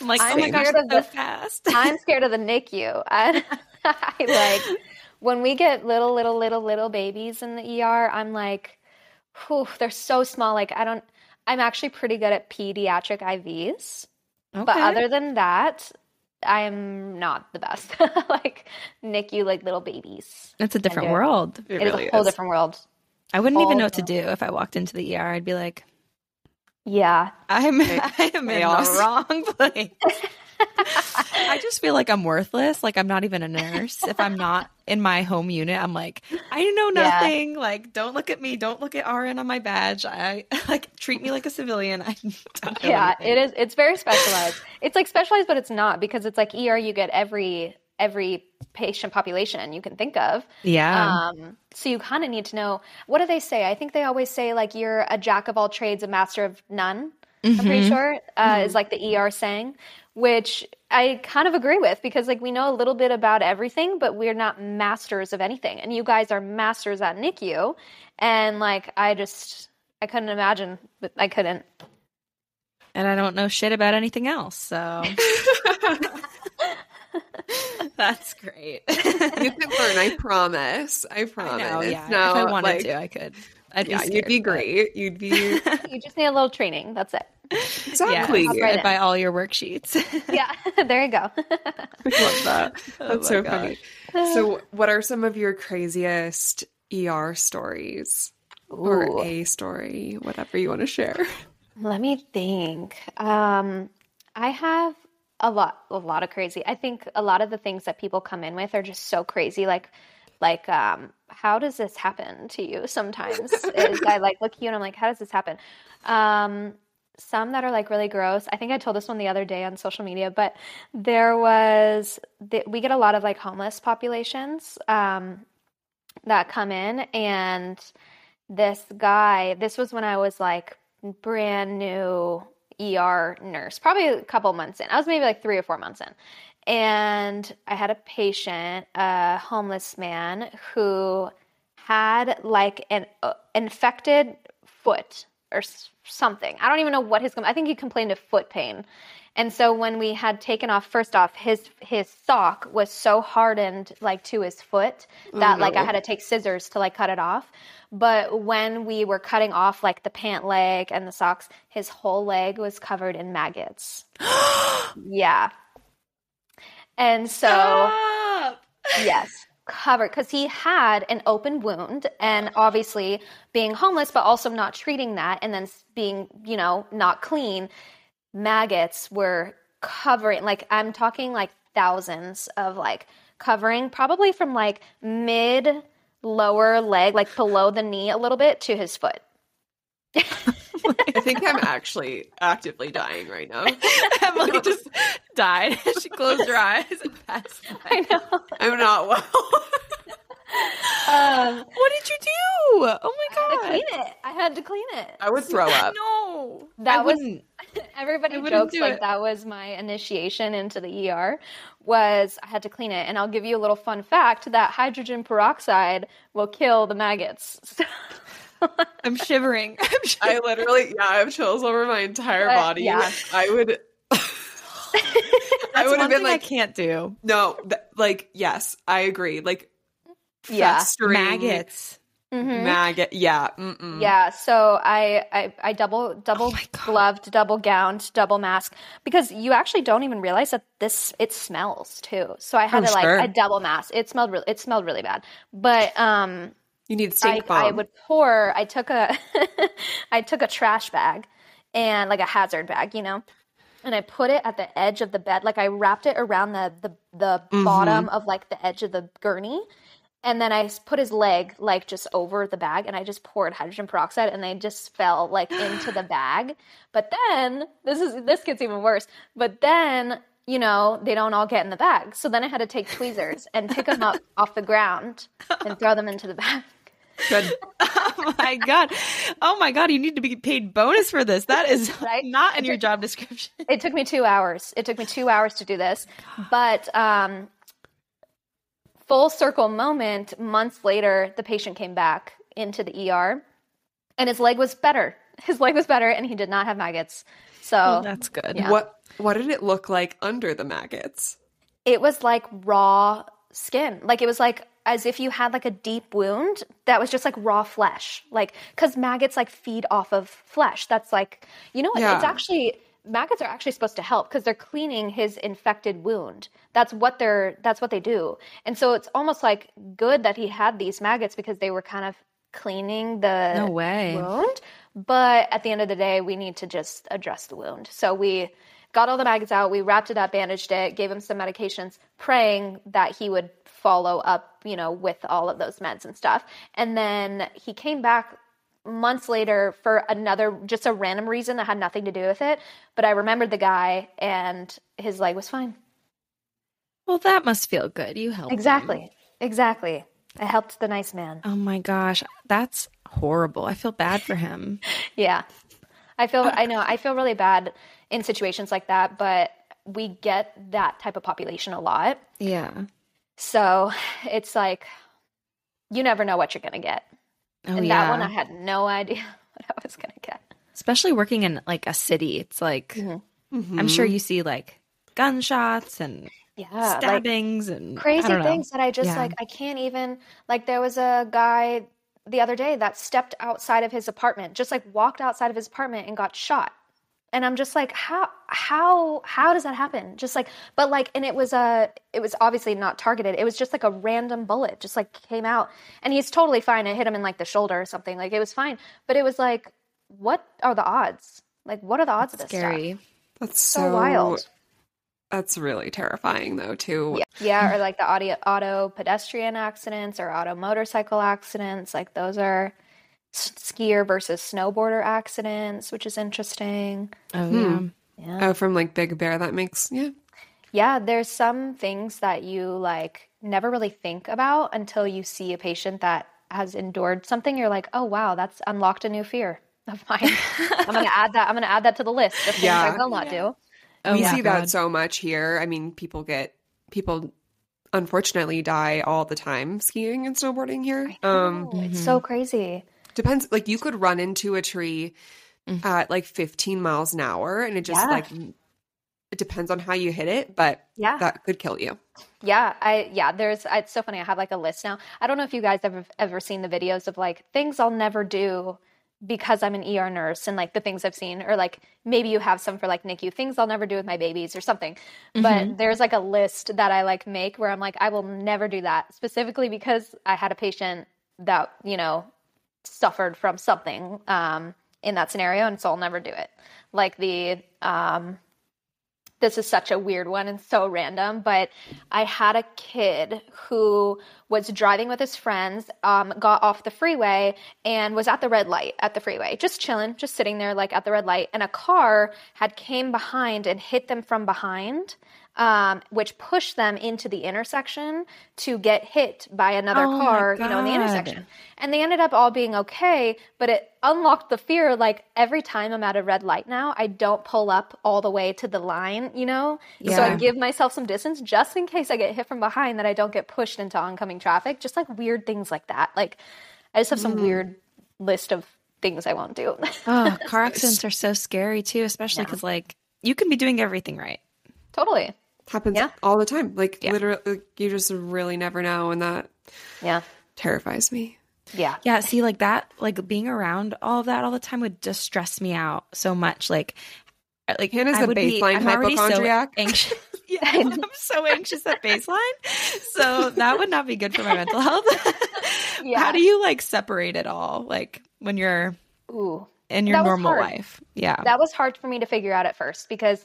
I'm like, I'm oh my gosh, scared of so the- fast. I'm scared of the NICU. I, I like when we get little, little, little, little babies in the ER. I'm like, whew, they're so small. Like I don't. I'm actually pretty good at pediatric IVs, but other than that, I am not the best. like NICU, like little babies. it's a different do. world. It, It is really a whole is. different world. I wouldn't even know what to do if I walked into the ER. I'd be like, Yeah. I'm, I am in the wrong place. I just feel like I'm worthless. Like I'm not even a nurse. If I'm not in my home unit, I'm like, I know Yeah. nothing. Like, don't look at me. Don't look at RN on my badge. I like treat me like a civilian. I don't know yeah anything. it is it's very specialized it's like specialized but it's not because it's like er you get every every patient population you can think of Yeah. um so you kind of need to know what do they say i think they always say like you're a jack of all trades a master of none i'm pretty Mhm. sure uh, is like the er saying which i kind of agree with because like we know a little bit about everything but we're not masters of anything and you guys are masters at nicu and like i just i couldn't imagine but i couldn't and I don't know shit about anything else. So that's great. you can learn. I promise. I I promise. know, yeah. not if I wanted like- to, I could. I'd yeah, be you'd be scared, but- great. You'd be You just need a little training. That's it. exactly. Hop Yeah, right I'd buy all your worksheets. Yeah, there you go. I love that. Oh That's my so funny. So, what are some of your craziest ER stories or a story, whatever you want to share? Let me think. Um, I have a lot, a lot of crazy. I think a lot of the things that people come in with are just so crazy. Like, like, um, how does this happen to you? Sometimes is I like look at you and I'm like, how does this happen? Um, some that are like really gross. I think I told this one the other day on social media, but there was the, we get a lot of like homeless populations um, that come in, and this guy. This was when I was like brand new ER nurse, probably a couple months in. I was maybe like three or four months in. And I had a patient, a homeless man, who had like an uh, infected foot or something. I don't even know what his. I think he complained of foot pain. And so when we had taken off, first off, his his sock was so hardened like to his foot that like I uh-huh. had to take scissors to like cut it off. But when we were cutting off like the pant leg and the socks, his whole leg was covered in maggots. yeah. And so Stop! yes covered because he had an open wound and obviously being homeless but also not treating that and then being you know not clean maggots were covering like i'm talking like thousands of like covering probably from like mid lower leg like below the knee a little bit to his foot I think I'm actually actively dying right now. Emily just died. she closed her eyes and passed i know I'm not well. um, What did you do? Oh i had to my god! clean it i had to clean it I would throw up. No, That I was- wouldn't. Everybody I jokes do like it. that was my initiation into the ER was I had to clean it and I'll give you a little fun fact that hydrogen peroxide will kill the maggots. So, I'm shivering. I'm I literally, yeah, I have chills over my entire Uh, body. yeah. I would. I That's would have been like, I can't do. no, th- like, yes, I agree. Like, Yeah. Maggots. Mhm. maggot. Yeah. Mm-mm. Yeah, so I, I I double double Oh gloved, double gowned, double mask because you actually don't even realize that this it smells too. So I had Oh, to like sure. a double mask. It smelled really it smelled really bad. But um You need I, stink I bomb. would pour. I took a, I took a trash bag, and like a hazard bag, you know, and I put it at the edge of the bed. Like I wrapped it around the the the Mm-hmm. bottom of like the edge of the gurney, and then I put his leg like just over the bag, and I just poured hydrogen peroxide, and they just fell like into the bag. But then this is this gets even worse. But then. You know, they don't all get in the bag. So then I had to take tweezers and pick them up off the ground and throw them into the bag. Good. oh my god. Oh my god, you need to be paid bonus for this. That is Right? not in your job description. It took me two hours. It took me two hours to do this. But um, full circle moment, months later, the patient came back into the ER and his leg was better. His leg was better and he did not have maggots. So Oh, that's good. Yeah. What what did it look like under the maggots? it was like raw skin. Like it was like as if you had like a deep wound that was just like raw flesh. Like cuz maggots like feed off of flesh. That's like you know what? It's actually maggots are actually supposed to help cuz they're cleaning his infected wound. That's what they're that's what they do. And so it's almost like good that he had these maggots because they were kind of cleaning the No way. wound. But at the end of the day, we need to just address the wound. So we got all the maggots out, we wrapped it up, bandaged it, gave him some medications, praying that he would follow up, you know, with all of those meds and stuff. And then he came back months later for another just a random reason that had nothing to do with it. But I remembered the guy and his leg was fine. Well, that must feel good. You helped. him. Exactly. Exactly. I helped the nice man. Oh my gosh, that's horrible. I feel bad for him. Yeah. I feel I know I feel really bad in situations like that, but we get that type of population a lot. Yeah. So it's like you never know what you're gonna get. Oh and yeah. that one I had no idea what I was gonna get. Especially working in like a city, it's like Mm-hmm. I'm sure you see like gunshots and Yeah. Like stabbings and crazy things that I just Yeah. like I can't even like there was a guy the other day that stepped outside of his apartment, just like walked outside of his apartment and got shot. And I'm just like, how how how does that happen? Just like but like and it was a it was obviously not targeted. It was just like a random bullet just like came out. And he's totally fine. It hit him in like the shoulder or something. Like it was fine. But it was like, what are the odds? Like what are the odds of this stuff? Scary. That's So so, wild. That's really terrifying though too. Yeah, yeah, or like the audio, auto pedestrian accidents or auto motorcycle accidents. Like those are s- skier versus snowboarder accidents, which is interesting. Oh Hmm. yeah. Oh, from like Big Bear, that makes yeah. Yeah, there's some things that you like never really think about until you see a patient that has endured something. You're like, oh wow, that's unlocked a new fear of mine. I'm gonna add that. I'm gonna add that to the list of things I will not do. Oh we my see God. that so much here. I mean, people get people unfortunately die all the time skiing and snowboarding here. Um It's so crazy. Depends like you could run into a tree at like 15 miles an hour and it just Yeah. like it depends on how you hit it, but Yeah. that could kill you. Yeah, I yeah, there's it's so funny. I have like a list now. I don't know if you guys ever ever seen the videos of like things I'll never do because I'm an ER nurse and like the things I've seen or like maybe you have some for like NICU things I'll never do with my babies or something. But there's like a list that I like make where I'm like I will never do that specifically because I had a patient that, you know, suffered from something um in that scenario and so I'll never do it. Like the um this is such a weird one and so random, but I had a kid who was driving with his friends, um, got off the freeway and was at the red light at the freeway, just chilling, just sitting there like at the red light, and a car had came behind and hit them from behind. Um, which pushed them into the intersection to get hit by another Oh car, you know, in the intersection. And they ended up all being okay, but it unlocked the fear. Like every time I'm at a red light now, I don't pull up all the way to the line, you know? Yeah. So I give myself some distance just in case I get hit from behind that I don't get pushed into oncoming traffic. Just like weird things like that. Like I just have some weird list of things I won't do. Oh, car accidents are so scary too, especially because like you can be doing everything right. totally. Happens Yeah. all the time. Like Yeah. literally like, you just really never know and that Yeah. terrifies me. Yeah. Yeah, see, like that, like being around all of that all the time would just stress me out so much. Like, uh, like Hannah's I the would be- baseline I'm already so anxious. yeah, I'm so anxious at baseline, so that would not be good for my mental health. Yeah. How do you like separate it all? Like when you're Ooh. in your That normal hard. life? Yeah, That was hard for me to figure out at first because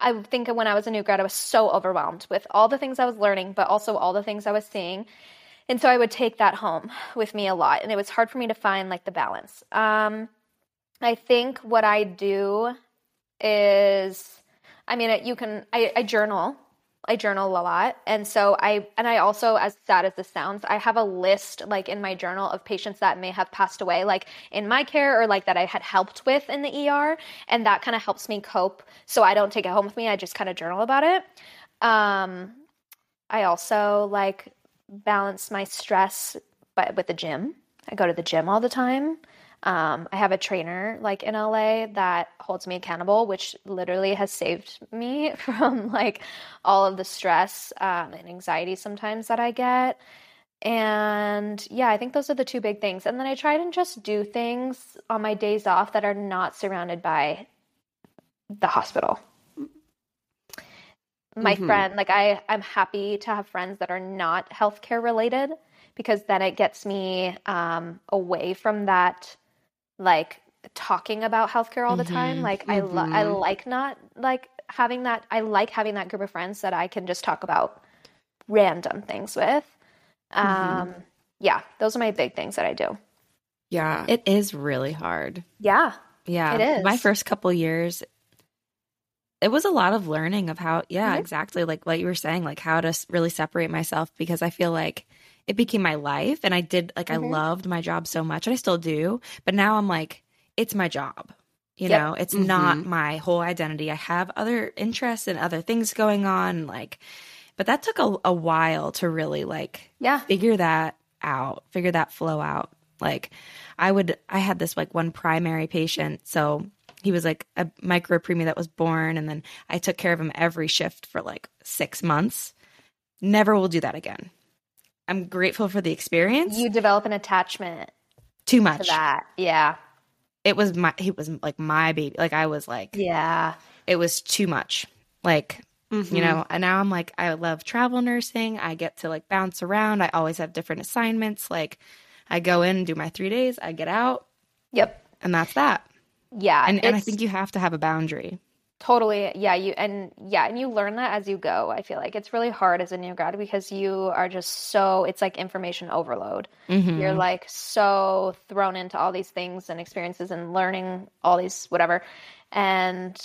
I think when I was a new grad, I was so overwhelmed with all the things I was learning, but also all the things I was seeing. And so I would take that home with me a lot. And it was hard for me to find like the balance. Um, I think what I do is, I mean, you can, I, I journal I journal a lot. And so I, and I also, as sad as this sounds, I have a list like in my journal of patients that may have passed away, like in my care or like that I had helped with in the ER. And that kind of helps me cope. So I don't take it home with me. I just kind of journal about it. Um, I also like balance my stress but with the gym. I go to the gym all the time. Um, I have a trainer like in LA that holds me accountable, which literally has saved me from like all of the stress um, and anxiety sometimes that I get. And yeah, I think those are the two big things. And then I try to just do things on my days off that are not surrounded by the hospital. My Mhm. friend, like I, I'm happy to have friends that are not healthcare related because then it gets me um, away from that like talking about healthcare all the time Mhm, like i li- i like not like having that i like having that group of friends that i can just talk about random things with Mhm. um yeah those are my big things that i do Yeah. It is really hard. yeah Yeah. It My first couple years, it was a lot of learning of how, yeah, Mhm. exactly. Like what you were saying, like how to really separate myself because I feel like it became my life and I did, like, Mhm. I loved my job so much and I still do. But now I'm like, it's my job. You Yep. know, it's not Mhm. my whole identity. I have other interests and other things going on. Like, but that took a, a while to really like yeah figure that out, figure that flow out. Like I would I had this like one primary patient, so he was like a micro preemie that was born and then I took care of him every shift for like 6 months. Never will do that again. I'm grateful for the experience. you develop an attachment Too to much. that. Yeah. It was my it was like my baby. Like I was like yeah. it was too much. Like Mhm. you know and now i'm like i love travel nursing. I get to like bounce around. I always have different assignments. Like i go in do my three days. I get out. Yep. And that's that. Yeah and, and i think you have to have a boundary Totally. Yeah, you and yeah, and you learn that as you go. I feel like it's really hard as a new grad because you are just so it's like information overload. Mhm. You're like so thrown into all these things and experiences and learning all these whatever. And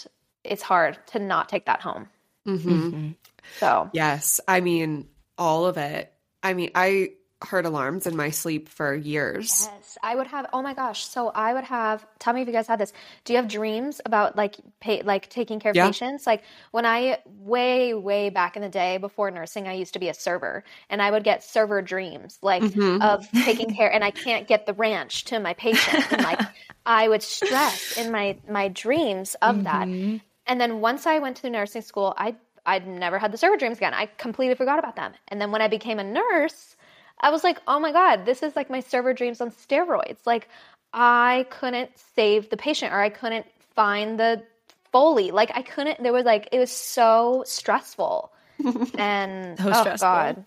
it's hard to not take that home. Mhm. Mhm. So, Yes. I mean, all of it. I mean, I heard alarms in my sleep for years. yes, I would have oh my gosh. So I would have tell me if you guys had this. Do you have dreams about like pay, like taking care of Yeah. patients? Like when I way way back in the day before nursing, I used to be a server and I would get server dreams like Mhm. of taking care and I can't get the ranch to my patient and like I would stress in my my dreams of that. Mhm. And then once I went to nursing school, I I'd never had the server dreams again. I completely forgot about them. And then when I became a nurse, I was like, "Oh my god, this is like my server dreams on steroids." Like I couldn't save the patient or I couldn't find the foley. Like I couldn't there was like it was so stressful. And So oh stressful. god.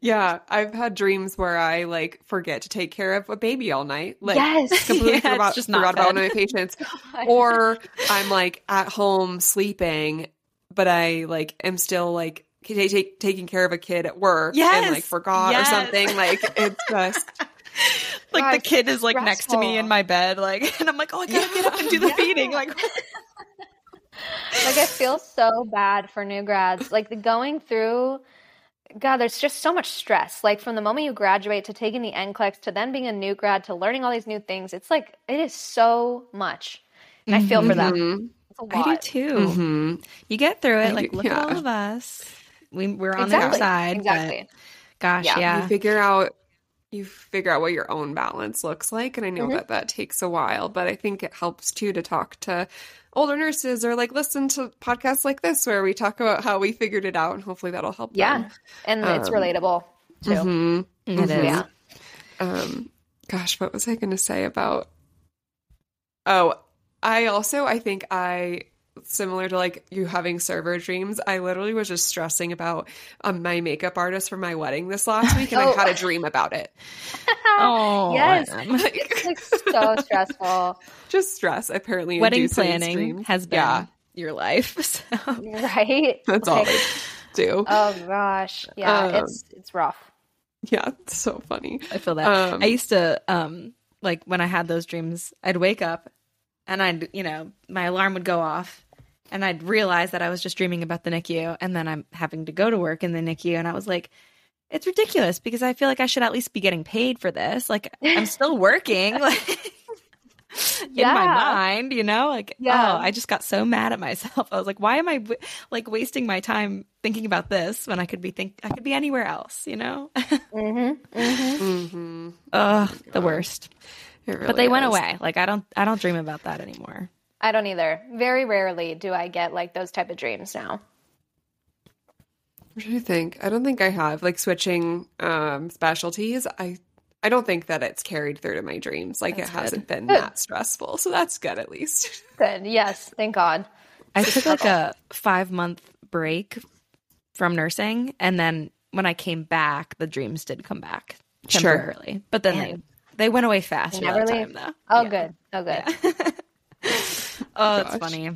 Yeah, I've had dreams where I like forget to take care of a baby all night. Like yes. completely Yeah, forgot, just forgot about one of my patients. Oh or I'm like at home sleeping, but I like am still like ta- ta- taking care of a kid at work and like forgot yes. or something. Like it's just like God, the kid is like next to me in my bed like and i'm like oh i gotta get up and do the Yeah. feeding like like I feel so bad for new grads. Like the going through God, there's just so much stress. Like from the moment you graduate to taking the NCLEX to then being a new grad to learning all these new things. It's like it is so much. And I feel for them. Mhm. It's a i do lot. too Mhm. you get through it I like do- look at all of us we, we're on the Exactly. other side Exactly. but gosh Yeah. yeah, You figure out you figure out what your own balance looks like and I know Mhm. that that takes a while, but I think it helps too to talk to older nurses or like listen to podcasts like this where we talk about how we figured it out and hopefully that'll help Yeah. them. And it's Um, relatable too. Mhm. It Mhm. is. Yeah. Um, gosh, what was I going to say about? Oh, I also I think I similar to like you having server dreams. I literally was just stressing about um, my makeup artist for my wedding this last week, and Oh. I had a dream about it. oh Yes. Em. It's like so stressful. Just stress apparently. wedding planning has been yeah, your life so Right? that's all Like, I do. Oh gosh. Yeah, Um, it's it's rough. yeah, it's so funny. I feel that. Um, I used to um like when I had those dreams, I'd wake up and I'd, you know, my alarm would go off and I'd realized that I was just dreaming about the NICU, and then I'm having to go to work in the NICU, and I was like, it's ridiculous because I feel like I should at least be getting paid for this. Like I'm still working. Like Yeah. in my mind, you know, like Yeah. oh, I just got so mad at myself. I was like, why am I w- like wasting my time thinking about this when I could be think I could be anywhere else, you know? Mm-hmm. Mm-hmm. Mm-hmm. Ugh, the worst. Really but they went away. Like I don't I don't dream about that anymore. I don't either. Very rarely do I get like those type of dreams now. What do you think? I don't think I have like switching um specialties. I I don't think that it's carried through to my dreams. Like That's it hasn't been Good. that stressful. So that's good at least. Good. Yes. Thank God. I took like a 5 month break from nursing and then when I came back, the dreams did come back Sure. temporarily. But then Man. they they went away fast They all the never time leave. though. Oh, Yeah. good. Oh, good. oh, it's funny.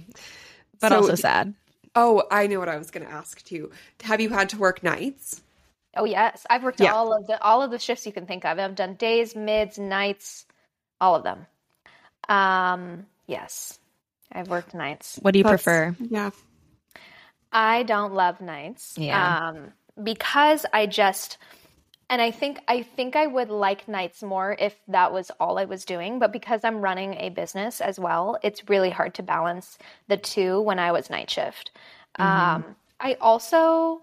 But So also sad. Oh, I know what I was going to ask too. Have you had to work nights? Oh yes, I've worked Yeah. all of the all of the shifts you can think of. I've done days, mids, nights, all of them. Um, yes, I've worked nights. What do you That's- prefer? Yeah. I don't love nights. Yeah. Um, because I just and I think I think I would like nights more if that was all I was doing, but because I'm running a business as well, it's really hard to balance the two when I was night shift. Um, I also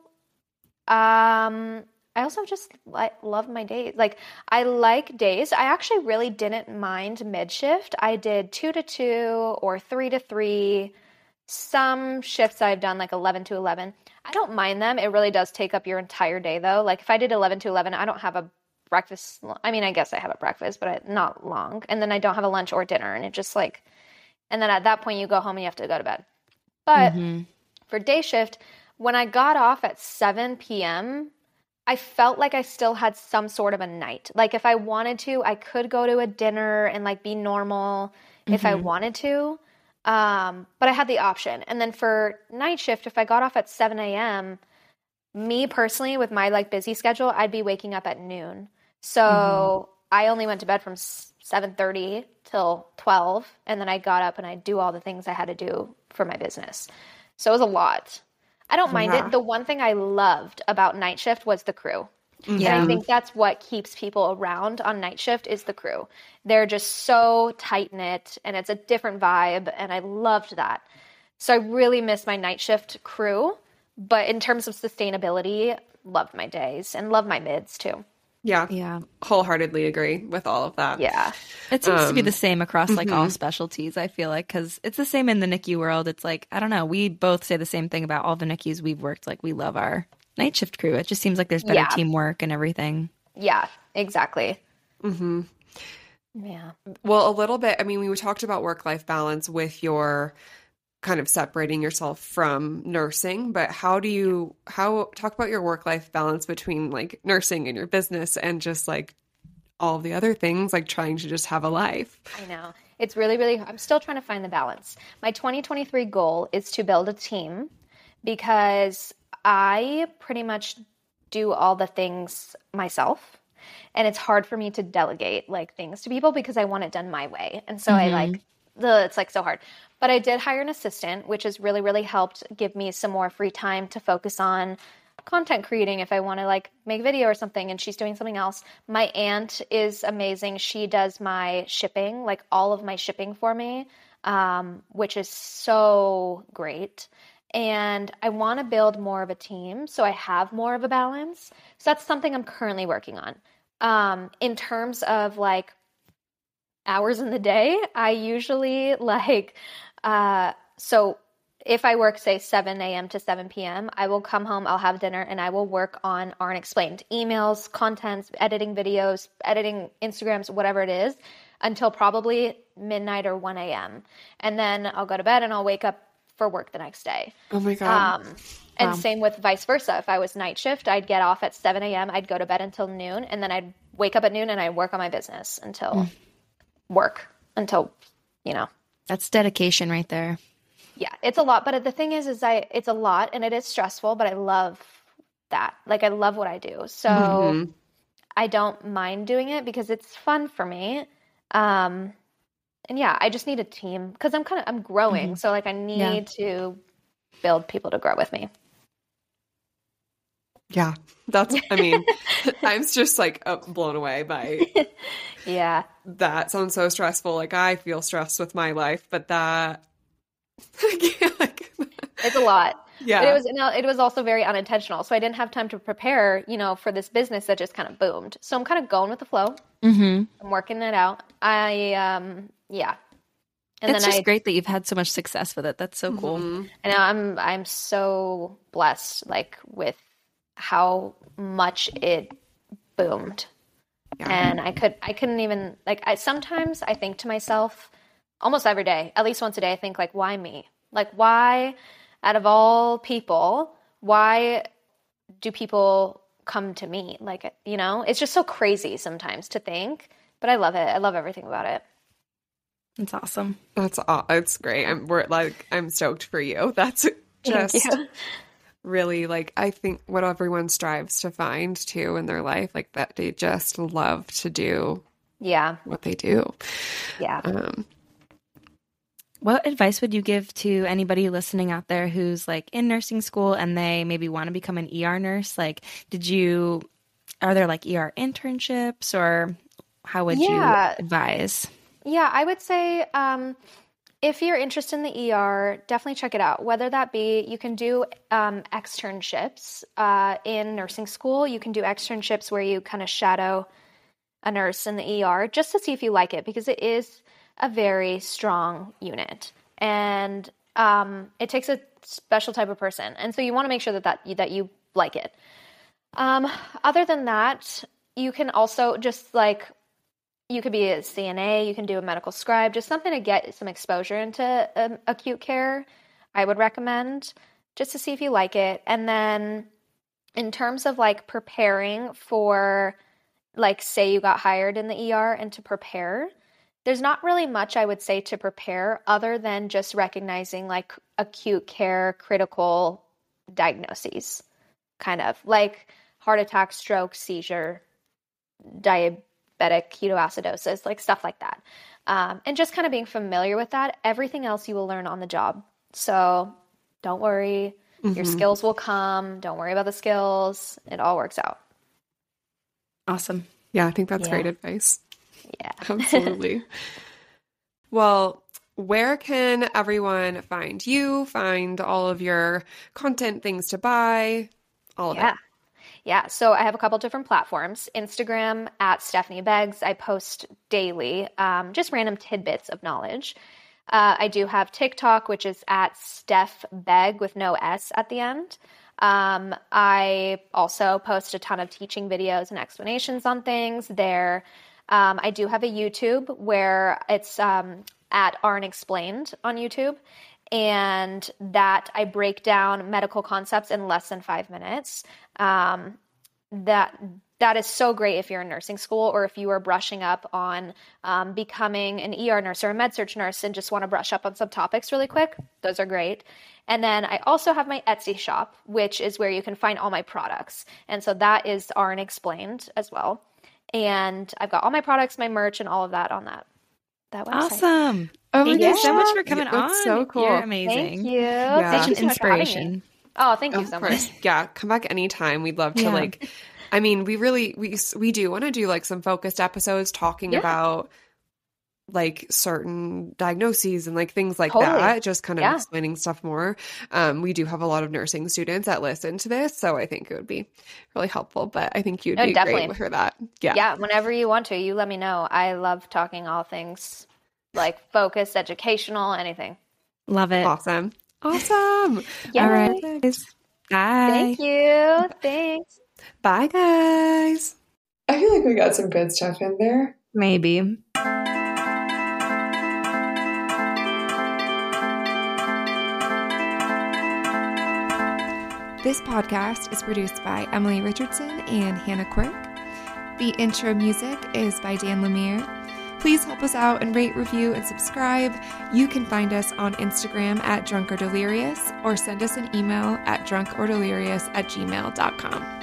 um I also just like love my days. Like I like days. I actually really didn't mind mid shift. I did 2 to 2 or 3 to 3 some shifts I've done like 11 to 11. I don't mind them. It really does take up your entire day though. Like if I did 11 to 11, I don't have a breakfast. I mean, I guess I have a breakfast, but I, not long. And then I don't have a lunch or dinner. And it just like, and then at that point you go home and you have to go to bed. But Mhm. for day shift, when I got off at 7 p.m., I felt like I still had some sort of a night. Like if I wanted to, I could go to a dinner and like be normal if I Mhm. wanted to. Um, but I had the option. And then for night shift, if I got off at 7 a.m., me personally, with my like busy schedule, I'd be waking up at noon. So I only went to bed from 7:30 till 12, and then I got up and I do all the things I had to do for my business. So it was a lot. I don't mind Yeah. it. The one thing I loved about night shift was the crew. Yeah. And I think that's what keeps people around on night shift is the crew. They're just so tight knit and it's a different vibe and I loved that. So I really miss my night shift crew, but in terms of sustainability, loved my days and loved my mids too. Yeah. Yeah. Wholeheartedly agree with all of that. Yeah. It seems to be Um, the same across like all mhm. specialties, I feel like, because it's the same in the NICU world. It's like, I don't know, we both say the same thing about all the NICUs we've worked. Like, we love our night shift crew. It just seems like there's better Yeah. teamwork and everything. Yeah, exactly. hmm Yeah. Well, a little bit. I mean, we talked about work life balance with your kind of separating yourself from nursing, but how do you how talk about your work life balance between like nursing and your business and just like all the other things like trying to just have a life. I know. It's really, really, I'm still trying to find the balance. My 2023 goal is to build a team because I pretty much do all the things myself. And it's hard for me to delegate like things to people because I want it done my way. And so I like, the it's like so hard. But I did hire an assistant, which has really, really helped give me some more free time to focus on content creating if I want to like make video or something and she's doing something else. My aunt is amazing. She does my shipping, like all of my shipping for me, um, which is so great. And I want to build more of a team so I have more of a balance. So that's something I'm currently working on. Um, in terms of like hours in the day, I usually like, uh, so if I work, say, 7 a.m. to 7 p.m., I will come home, I'll have dinner, and I will work on RN Explained emails, contents, editing videos, editing Instagrams, whatever it is, until probably midnight or 1 a.m. And then I'll go to bed and I'll wake up for work the next day. Oh my god. Um, and Wow. same with vice versa. If I was night shift, I'd get off at 7 a.m., I'd go to bed until noon, and then I'd wake up at noon and I'd work on my business until work, until, you know, That's dedication right there. yeah it's a lot but the thing is is i it's a lot and it is stressful but i love that like i love what i do so Mhm. i don't mind doing it because it's fun for me um and yeah, I just need a team because I'm kind of I'm growing, mm-hmm. so like I need Yeah. to build people to grow with me. Yeah. That's, I mean, I'm just like blown away by Yeah, that. Sounds so stressful. Like, I feel stressed with my life, but that, like, it's a lot. Yeah. But it was no, it was also very unintentional. So I didn't have time to prepare, you know, for this business that just kind of boomed. So I'm kind of going with the flow. Mm-hmm. I'm working it out. I um yeah. And it's then just I great that you've had so much success with it. That's so cool. Mhm. and I'm I'm so blessed like with how much it boomed. Yeah. And I could I couldn't even like I sometimes I think to myself almost every day, at least once a day I think like why me? Like why out of all people, why do people come to me? Like you know, it's just so crazy sometimes to think, but I love it. I love everything about it. It's awesome. That's aw- it's great. I'm we're like I'm stoked for you. That's just you. really like I think what everyone strives to find too in their life, like that they just love to do Yeah. what they do. Yeah. Um, What advice would you give to anybody listening out there who's like in nursing school and they maybe want to become an ER nurse? Like, did you, are there like ER internships or how would Yeah. you advise? Yeah, I would say um, if you're interested in the ER, definitely check it out. Whether that be you can do um, externships uh, in nursing school, you can do externships where you kind of shadow a nurse in the ER just to see if you like it because it is a very strong unit and um, it takes a special type of person, and so you want to make sure that that that you like it. Um, other than that, you can also just like you could be a CNA, you can do a medical scribe, just something to get some exposure into um, acute care. I would recommend just to see if you like it. And then in terms of like preparing for like say you got hired in the ER and to prepare, there's not really much I would say to prepare other than just recognizing like acute care critical diagnoses. Kind of like heart attack, stroke, seizure, diabetic ketoacidosis, like stuff like that. Um, and just kind of being familiar with that. Everything else you will learn on the job. So don't worry, your mhm. skills will come. Don't worry about the skills. It all works out. Awesome. Yeah, I think that's Yeah. great advice. Yeah. Absolutely. well, where can everyone find you, find all of your content, things to buy, all of that. Yeah. it? Yeah, so I have a couple different platforms. Instagram at Stephanee Beggs. I post daily, um, just random tidbits of knowledge. Uh, I do have TikTok, which is at Steph Begg with no S at the end. Um, I also post a ton of teaching videos and explanations on things there. Um, I do have a YouTube where it's um, at RN Explained on YouTube and that I break down medical concepts in less than five minutes. Um, that that is so great if you're in nursing school or if you are brushing up on um, becoming an ER nurse or a med surg nurse and just want to brush up on some topics really quick. Those are great. And then I also have my Etsy shop, which is where you can find all my products. And so that is RN Explained as well. And I've got all my products, my merch, and all of that on that that website. Awesome. Oh Thank my you so much for coming Yeah, on. so cool. You're Thank amazing. you. Yeah. Thank Such you an so much for having me. inspiration. Oh, thank you Of so course. much. Yeah, come back anytime. We'd love to Yeah. like I mean, we really we we do want to do like some focused episodes talking Yeah. about like certain diagnoses and like things like Totally. that, just kind of Yeah. explaining stuff more. Um, we do have a lot of nursing students that listen to this, so I think it would be really helpful. But I think you'd Oh, be definitely. great for that. Yeah. yeah, whenever you want to, you let me know. I love talking all things like focus, educational, anything. Love it. Awesome. Awesome. Yay. All right. guys. Bye. Thank you. Thanks. Bye guys. I feel like we got some good stuff in there. Maybe. This podcast is produced by Emily Richardson and Hannah Quirk. The intro music is by Dan Lemire. Please help us out and rate, review, and subscribe. You can find us on Instagram at Drunk or Delirious or send us an email at drunkordelirious at gmail.com.